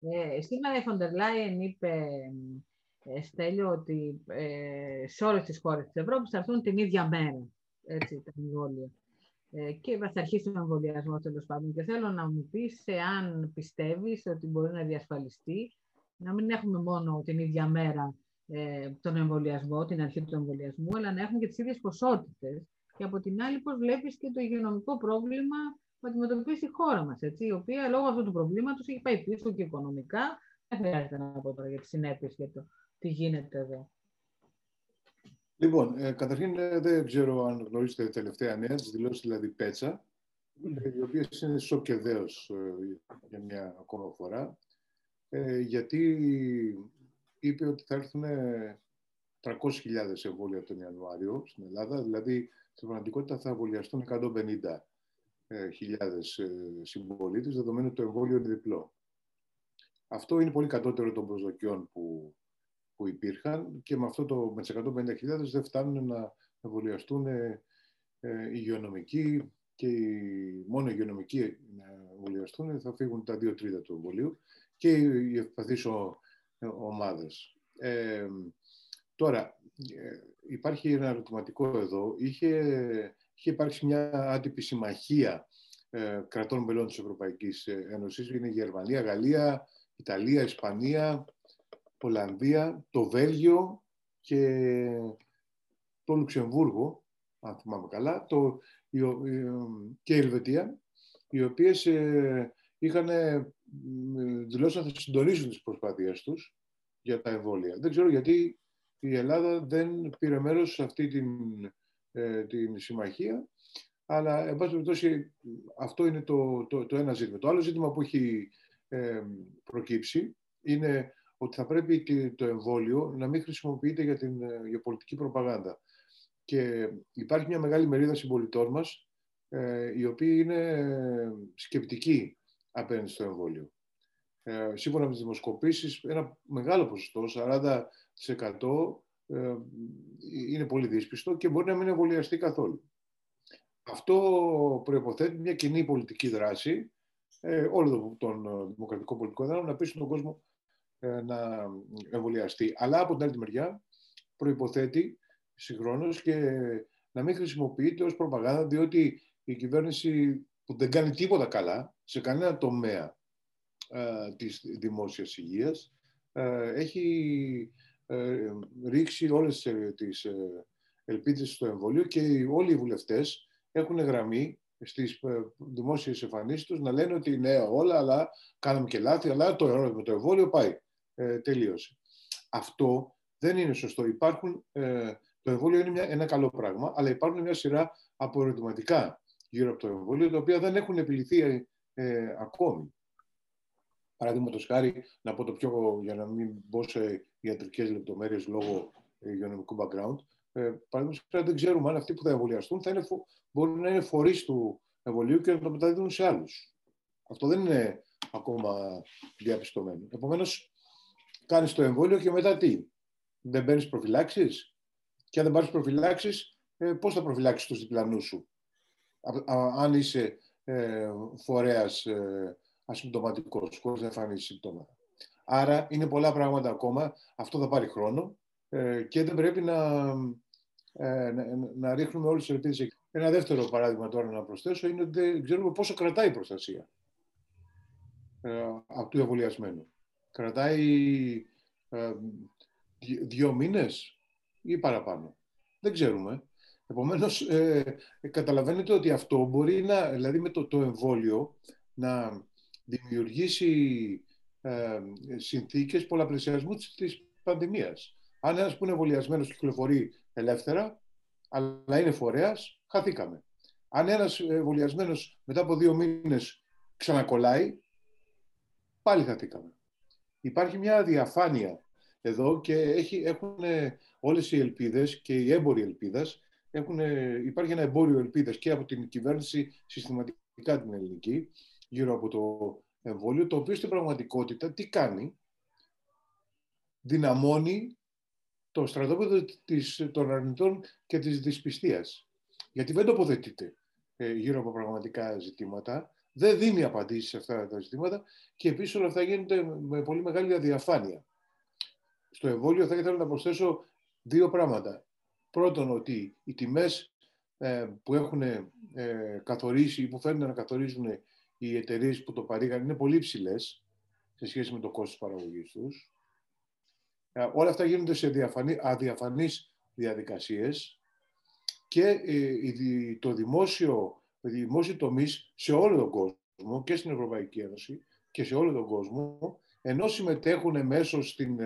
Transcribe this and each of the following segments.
Ε, σήμερα η Φοντερ Λάιεν είπε, ε, Στέλιο, ότι ε, σε όλες τις χώρες της Ευρώπης θα έρθουν την ίδια μέρα έτσι, τα εμβόλια. Ε, και θα αρχίσει ο εμβολιασμός τέλος πάντων. Και θέλω να μου πεις εάν πιστεύεις ότι μπορεί να διασφαλιστεί να μην έχουμε μόνο την ίδια μέρα ε, τον εμβολιασμό, την αρχή του εμβολιασμού, αλλά να έχουμε και τις ίδιες ποσότητες. Και από την άλλη, πώς βλέπεις και το υγειονομικό πρόβλημα που αντιμετωπίζει η χώρα μας, η οποία λόγω αυτού του προβλήματος έχει πάει πίσω και οικονομικά. Δεν χρειάζεται να πω τώρα για τις συνέπειες και το τι γίνεται εδώ. Λοιπόν, ε, καταρχήν ε, δεν ξέρω αν γνωρίζετε τελευταία νέα, τις δηλώσεις δηλαδή Πέτσα, ε, οι οποίες είναι σοκ και δέος ε, για μια ακόμα φορά, ε, γιατί είπε ότι θα έρθουν 300.000 εμβόλια τον Ιανουάριο στην Ελλάδα, δηλαδή στην πραγματικότητα θα εμβολιαστούν 150.000 συμπολίτες, δεδομένου ότι το εμβόλιο είναι διπλό. Αυτό είναι πολύ κατώτερο των προσδοκιών που που υπήρχαν και με αυτό το, με τις 150.000 δεν φτάνουν να εμβολιαστούν ε, ε, υγειονομικοί και οι, μόνο οι υγειονομικοί να εμβολιαστούν θα φύγουν τα δύο τρίτα του εμβολίου και οι ευπαθείς ομάδες. Ε, τώρα, ε, υπάρχει ένα ερωτηματικό εδώ. Είχε, είχε υπάρξει μια άτυπη συμμαχία ε, κρατών μελών της Ευρωπαϊκής Ένωσης. Είναι η Γερμανία, Γαλλία, Ιταλία, Ισπανία, Ολλανδία, το Βέλγιο και το Λουξεμβούργο, αν θυμάμαι καλά, το, και η Ελβετία, οι οποίες ε, είχαν δηλώσει να θα συντονίσουν τις προσπάθειές τους για τα εμβόλια. Δεν ξέρω γιατί η Ελλάδα δεν πήρε μέρος σε αυτή την, ε, την συμμαχία, αλλά, εν πάση περιπτώσει, αυτό είναι το, το, το, ένα ζήτημα. Το άλλο ζήτημα που έχει ε, προκύψει είναι ότι θα πρέπει το εμβόλιο να μην χρησιμοποιείται για, την, ε, για πολιτική προπαγάνδα. Και υπάρχει μια μεγάλη μερίδα συμπολιτών μας, ε, οι οποίοι είναι ε, σκεπτικοί απέναντι στο εμβόλιο. Ε, σύμφωνα με τις δημοσκοπήσεις, ένα μεγάλο ποσοστό, 40% ε, είναι πολύ δύσπιστο και μπορεί να μην εμβολιαστεί καθόλου. Αυτό προϋποθέτει μια κοινή πολιτική δράση ε, όλων των δημοκρατικών πολιτικών δράσεων να πείσουν τον κόσμο ε, να εμβολιαστεί. Αλλά από την άλλη μεριά προϋποθέτει συγχρόνως και να μην χρησιμοποιείται ως προπαγάνδα διότι η κυβέρνηση που δεν κάνει τίποτα καλά σε κανένα τομέα ε, της δημόσιας υγείας ε, έχει ε, ρίξει όλες τις ελπίδες στο εμβολίο και όλοι οι βουλευτές έχουν γραμμή στις δημόσιες εμφανίσεις τους να λένε ότι ναι όλα αλλά κάναμε και λάθη αλλά το, με το εμβόλιο πάει ε, τελείωσε. Αυτό δεν είναι σωστό. Υπάρχουν, ε, το εμβόλιο είναι μια, ένα καλό πράγμα, αλλά υπάρχουν μια σειρά από ερωτηματικά γύρω από το εμβόλιο, τα οποία δεν έχουν επιληθεί ε, ακόμη. Παραδείγματος χάρη, να πω το πιο, για να μην μπω σε ιατρικές λεπτομέρειες λόγω υγειονομικού background, ε, παραδείγματος χάρη δεν ξέρουμε αν αυτοί που θα εμβολιαστούν θα είναι, μπορεί να είναι φορείς του εμβολίου και να το μεταδίδουν σε άλλους. Αυτό δεν είναι ακόμα διαπιστωμένο. Επομένως, κάνεις το εμβόλιο και μετά τι; Δεν παίρνεις προφυλάξεις; Και αν δεν πάρεις προφυλάξεις, ε, πώς θα προφυλάξεις τους διπλανούς σου; αν είσαι ε, φορέας ε, ασυμπτωματικός, χωρίς να εμφανίσει συμπτώματα. Άρα είναι πολλά πράγματα ακόμα. Αυτό θα πάρει χρόνο ε, και δεν πρέπει να, ε, να, να, ρίχνουμε όλες τις ελπίδες εκεί. Ένα δεύτερο παράδειγμα τώρα να προσθέσω είναι ότι δεν ξέρουμε πόσο κρατάει η προστασία ε, από του εμβολιασμένου κρατάει ε, δύο μήνες ή παραπάνω. Δεν ξέρουμε. Επομένως, ε, καταλαβαίνετε ότι αυτό μπορεί να, δηλαδή με το, το εμβόλιο, να δημιουργήσει ε, συνθήκες πολλαπλασιασμού της, της πανδημίας. Αν ένας που είναι εμβολιασμένος κυκλοφορεί ελεύθερα, αλλά είναι φορέας, χαθήκαμε. Αν ένας εμβολιασμένος μετά από δύο μήνες ξανακολλάει, πάλι χαθήκαμε. Υπάρχει μια διαφάνεια εδώ και έχει, έχουν όλες οι ελπίδες και οι έμποροι ελπίδας έχουν, υπάρχει ένα εμπόριο ελπίδας και από την κυβέρνηση συστηματικά την ελληνική γύρω από το εμβόλιο, το οποίο στην πραγματικότητα τι κάνει, δυναμώνει το στρατόπεδο της, των αρνητών και της δυσπιστίας. Γιατί δεν τοποθετείται ε, γύρω από πραγματικά ζητήματα, δεν δίνει απαντήσεις σε αυτά τα ζητήματα και επίσης όλα αυτά γίνονται με πολύ μεγάλη αδιαφάνεια. Στο εμβόλιο θα ήθελα να προσθέσω δύο πράγματα. Πρώτον, ότι οι τιμές ε, που έχουν ε, καθορίσει ή που φαίνεται να καθορίζουν οι εταιρείες που το παρήγαν είναι πολύ ψηλέ σε σχέση με το κόστος παραγωγής τους. Ε, όλα αυτά γίνονται σε διαφανή, αδιαφανείς διαδικασίες και το δημόσιο, οι δημόσιοι τομείς σε όλο τον κόσμο και στην Ευρωπαϊκή Ένωση και σε όλο τον κόσμο, ενώ συμμετέχουν μέσως στην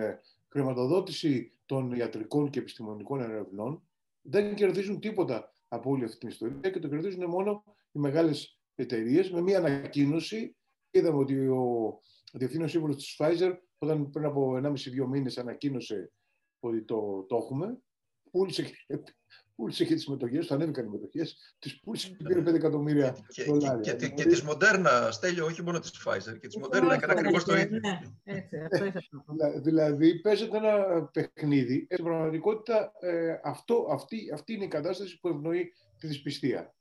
χρηματοδότηση των ιατρικών και επιστημονικών ερευνών, δεν κερδίζουν τίποτα από όλη αυτή την ιστορία και το κερδίζουν μόνο οι μεγάλες εταιρείες με μια ανακοίνωση. Είδαμε ότι ο διευθύνων σύμβουλος της Pfizer, όταν πριν από 1,5-2 μήνες ανακοίνωσε ότι το, το έχουμε, πούλησε, πούλησε και τις μετοχές, του ανέβηκαν οι μετοχές, τις πούλησε και πήρε 5 εκατομμύρια και, δολάρια. Και, και, και, και της Moderna, Στέλιο, όχι μόνο της Pfizer, και της Moderna έκανε ακριβώς το ίδιο. Ναι, δηλαδή, παίζεται ένα παιχνίδι. Στην πραγματικότητα, ε, αυτό, αυτή, αυτή είναι η κατάσταση που ευνοεί τη δυσπιστία.